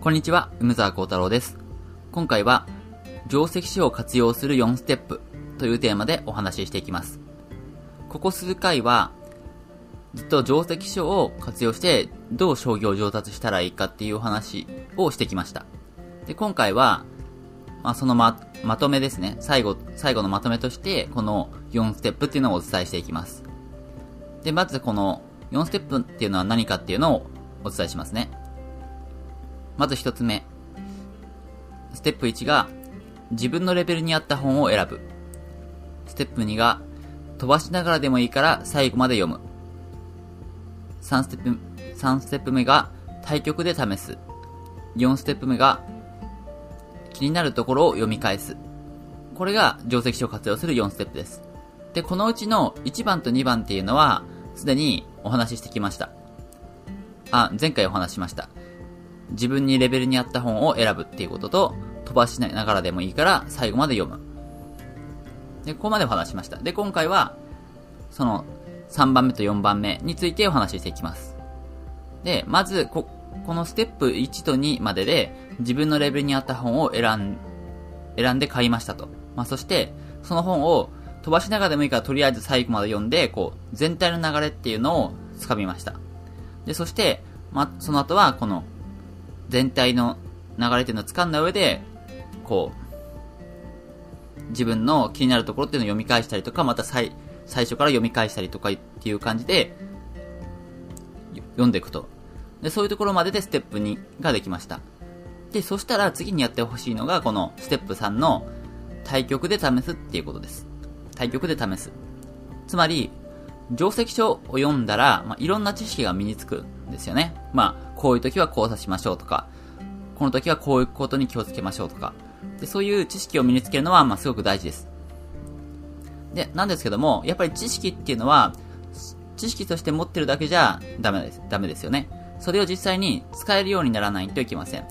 こんにちは、梅沢幸太郎です。今回は、定石書を活用する4ステップというテーマでお話ししていきます。ここ数回は、ずっと定石書を活用してどう将棋を上達したらいいかっていうお話をしてきました。で、今回は、まあ、そのま、まとめですね。最後、最後のまとめとして、この4ステップっていうのをお伝えしていきます。で、まずこの4ステップっていうのは何かっていうのをお伝えしますね。まず1つ目。ステップ1が、自分のレベルに合った本を選ぶ。ステップ2が、飛ばしながらでもいいから最後まで読む。3ステップ、3ステップ目が、対局で試す。4ステップ目が、気になるところを読み返す。これが定石書を活用する4ステップです。で、このうちの1番と2番っていうのは、すでにお話ししてきました。あ、前回お話ししました。自分にレベルに合った本を選ぶっていうことと、飛ばしながらでもいいから最後まで読む。で、ここまでお話しました。で、今回は、その3番目と4番目についてお話ししていきます。で、まず、こ、このステップ1と2までで自分のレベルに合った本を選ん、選んで買いましたと。まあ、そして、その本を飛ばしながらでもいいからとりあえず最後まで読んで、こう、全体の流れっていうのを掴みました。で、そして、まあ、その後は、この、全体の流れっていうのを掴んだ上で、こう、自分の気になるところっていうのを読み返したりとか、また最、最初から読み返したりとかっていう感じで、読んでいくと。で、そういうところまででステップ2ができました。で、そしたら次にやってほしいのが、このステップ3の対局で試すっていうことです。対局で試す。つまり、定石書を読んだら、まあ、いろんな知識が身につくんですよね。まあ、こういう時はこう指しましょうとか、この時はこういうことに気をつけましょうとか。で、そういう知識を身につけるのは、まあ、すごく大事です。で、なんですけども、やっぱり知識っていうのは、知識として持ってるだけじゃダメです。ダメですよね。それを実際に使えるようにならないといけません。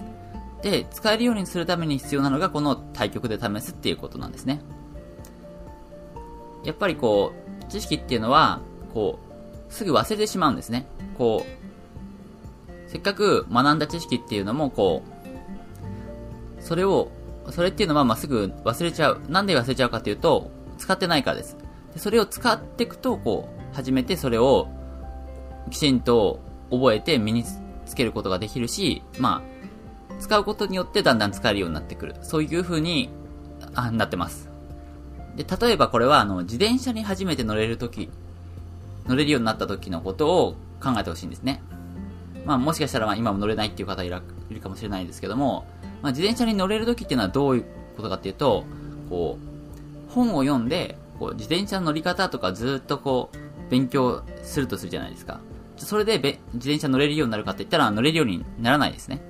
で、使えるようにするために必要なのがこの対局で試すっていうことなんですね。やっぱりこう、知識っていうのは、こう、すぐ忘れてしまうんですね。こう、せっかく学んだ知識っていうのも、こう、それを、それっていうのは、まあ、すぐ忘れちゃう。なんで忘れちゃうかっていうと、使ってないからです。でそれを使っていくと、こう、初めてそれを、きちんと覚えて身につけることができるし、まあ、使うことによってだんだん使えるようになってくる。そういう風に、あ、なってます。で、例えばこれは、あの、自転車に初めて乗れるとき、乗れるようになった時のことを考えてほしいんですね。まあもしかしたらま今も乗れないっていう方いらいるかもしれないですけども、まあ自転車に乗れる時っていうのはどういうことかっていうと、こう、本を読んで、こう自転車の乗り方とかずっとこう、勉強するとするじゃないですか。それでべ自転車乗れるようになるかって言ったら乗れるようにならないですね。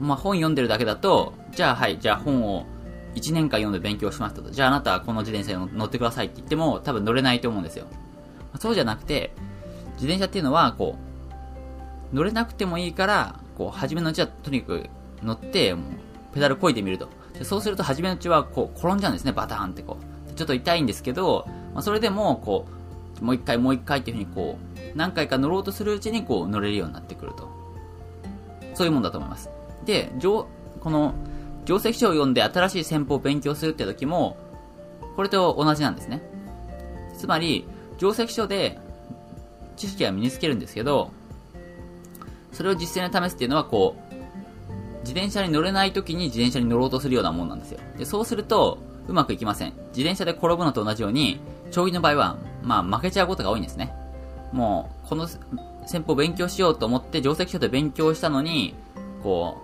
まあ本読んでるだけだと、じゃあはい、じゃあ本を1年間読んで勉強しましたと。じゃああなたはこの自転車に乗ってくださいって言っても多分乗れないと思うんですよ。そうじゃなくて、自転車っていうのは、こう、乗れなくてもいいから、こう、初めのうちはとにかく乗って、もうペダルこいてみると。そうすると、初めのうちは、こう、転んじゃうんですね、バターンってこう。ちょっと痛いんですけど、まあ、それでも、こう、もう一回もう一回っていうふうに、こう、何回か乗ろうとするうちに、こう、乗れるようになってくると。そういうもんだと思います。で、この、定石書を読んで新しい戦法を勉強するって時も、これと同じなんですね。つまり、定石書で知識は身につけるんですけど、それを実践で試すっていうのはこう、自転車に乗れない時に自転車に乗ろうとするようなもんなんですよ。で、そうすると、うまくいきません。自転車で転ぶのと同じように、将棋の場合は、まあ負けちゃうことが多いんですね。もう、この戦法を勉強しようと思って定石書で勉強したのに、こ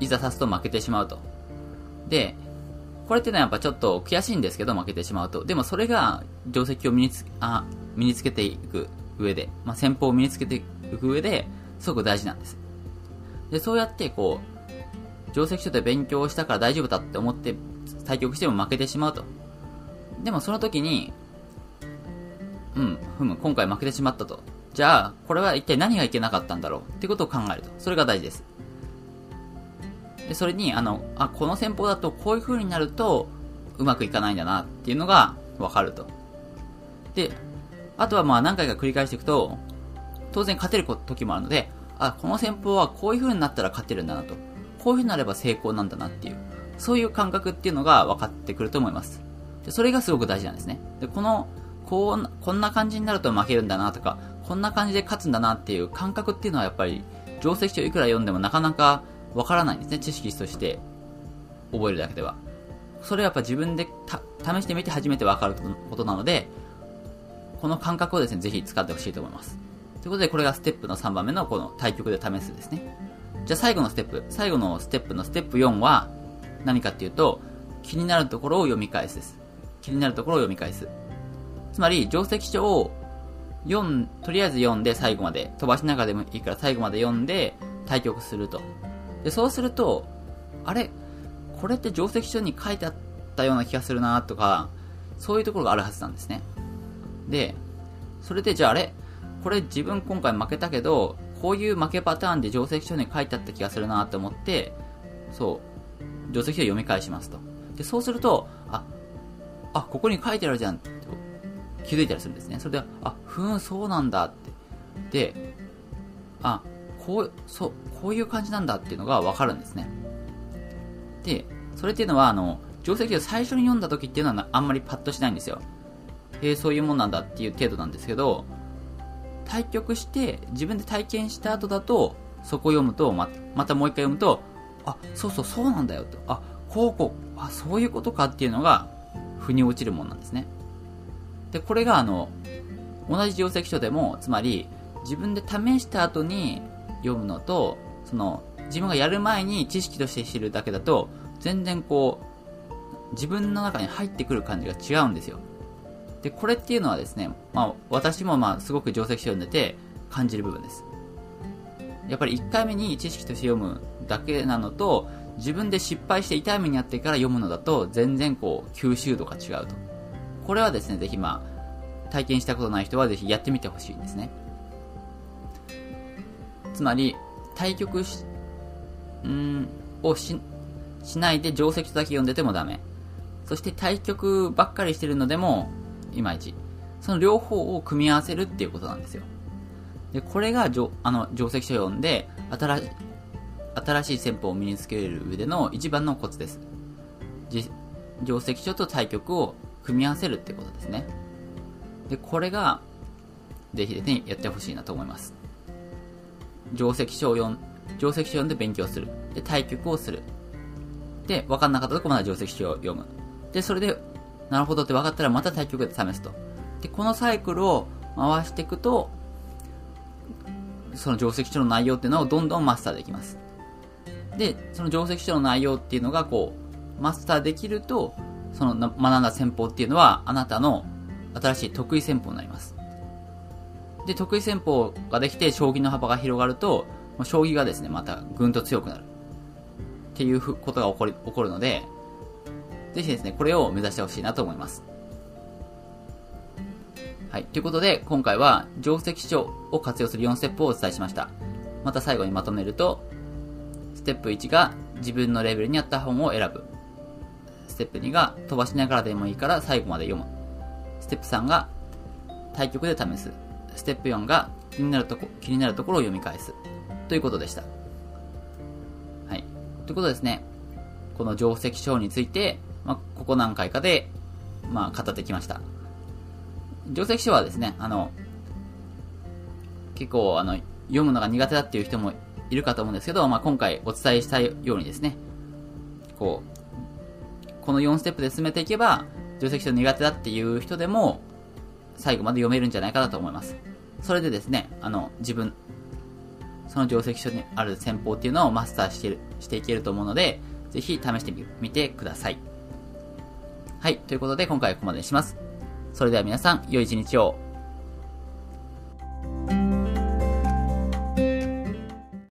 う、いざ指すと負けてしまうと。で、これってのはやっぱちょっと悔しいんですけど、負けてしまうと。でもそれが、定石を身につ、あ、身につけていく上で、まあ、戦法を身につけていく上で、すごく大事なんです。で、そうやってこう、定石書で勉強したから大丈夫だって思って対局しても負けてしまうと。でもその時に、うん、ふむ、今回負けてしまったと。じゃあ、これは一体何がいけなかったんだろうってことを考えると。それが大事です。で、それに、あの、あ、この戦法だとこういう風になると、うまくいかないんだなっていうのがわかると。で、あとはまあ何回か繰り返していくと、当然勝てる時もあるので、あ、この戦法はこういう風になったら勝てるんだなと。こういう風になれば成功なんだなっていう、そういう感覚っていうのが分かってくると思います。で、それがすごく大事なんですね。で、この、こう、こんな感じになると負けるんだなとか、こんな感じで勝つんだなっていう感覚っていうのはやっぱり、定石書いくら読んでもなかなかわからないんですね。知識として覚えるだけでは。それはやっぱ自分で試してみて初めてわかることなので、この感覚をですね、ぜひ使ってほしいと思います。ということで、これがステップの3番目のこの対局で試すですね。じゃあ最後のステップ、最後のステップのステップ4は何かっていうと、気になるところを読み返すです。気になるところを読み返す。つまり、定石書を読ん、とりあえず読んで最後まで、飛ばしながらでもいいから最後まで読んで対局すると。で、そうすると、あれ？これって定石書に書いてあったような気がするなとか、そういうところがあるはずなんですね。で、それでじゃああれ？これ自分今回負けたけど、こういう負けパターンで定石書に書いてあった気がするなと思って、そう、定石書を読み返しますと。で、そうすると、あ、あ、ここに書いてあるじゃんって気づいたりするんですね。それで、あ、ふん、そうなんだって。で、あ、こう、そう、こういう感じなんだっていうのがわかるんですね。で、それっていうのは、あの、定石を最初に読んだ時っていうのはあんまりパッとしないんですよ。へえ、そういうもんなんだっていう程度なんですけど、対局して自分で体験した後だと、そこを読むとま、またもう一回読むと、あ、そうそう、そうなんだよと。あ、こうこう、あ、そういうことかっていうのが、腑に落ちるもんなんですね。で、これがあの、同じ定石書でも、つまり、自分で試した後に読むのと、その、自分がやる前に知識として知るだけだと、全然こう、自分の中に入ってくる感じが違うんですよ。で、これっていうのはですね、まあ、私もまあ、すごく定石書読んでて感じる部分です。やっぱり1回目に知識として読むだけなのと、自分で失敗して痛い目にあってから読むのだと、全然こう、吸収度が違うと。これはですね、ぜひまあ、体験したことない人はぜひやってみてほしいんですね。つまり、対局し、んをし、しないで定石だけ読んでてもダメ。そして対局ばっかりしてるのでも、いまいち。その両方を組み合わせるっていうことなんですよ。で、これが、あの、定石書を読んで、新しい、新しい戦法を身につける上での一番のコツです。定石書と対局を組み合わせるってことですね。で、これが、ぜひですね、やってほしいなと思います。定石書を読ん、定石書を読んで勉強する。で、対局をする。で、分かんなかったとこまで定石書を読む。で、それでなるほどって分かったらまた対局で試すと。で、このサイクルを回していくと、その定石書の内容っていうのをどんどんマスターできます。で、その定石書の内容っていうのがこう、マスターできると、その学んだ戦法っていうのはあなたの新しい得意戦法になります。で、得意戦法ができて将棋の幅が広がると、将棋がですね、またぐんと強くなる。っていうことが起こり、起こるので、ぜひですね、これを目指してほしいなと思います。はい。ということで、今回は、定石書を活用する4ステップをお伝えしました。また最後にまとめると、ステップ1が自分のレベルに合った本を選ぶ。ステップ2が飛ばしながらでもいいから最後まで読む。ステップ3が対局で試す。ステップ4が気になるとこ気になるところを読み返す。ということでした。はい。ということですね。この定石書について、まあ、ここ何回かで、まあ、語ってきました。定石書はですね、あの、結構、あの、読むのが苦手だっていう人もいるかと思うんですけど、まあ、今回お伝えしたようにですね、こう、この4ステップで進めていけば、定石書苦手だっていう人でも、最後まで読めるんじゃないかなと思います。それでですね、あの、自分、その定石書にある戦法っていうのをマスターしてるしていけると思うので、ぜひ試してみてください。はい。ということで、今回はここまでにします。それでは皆さん、良い一日を。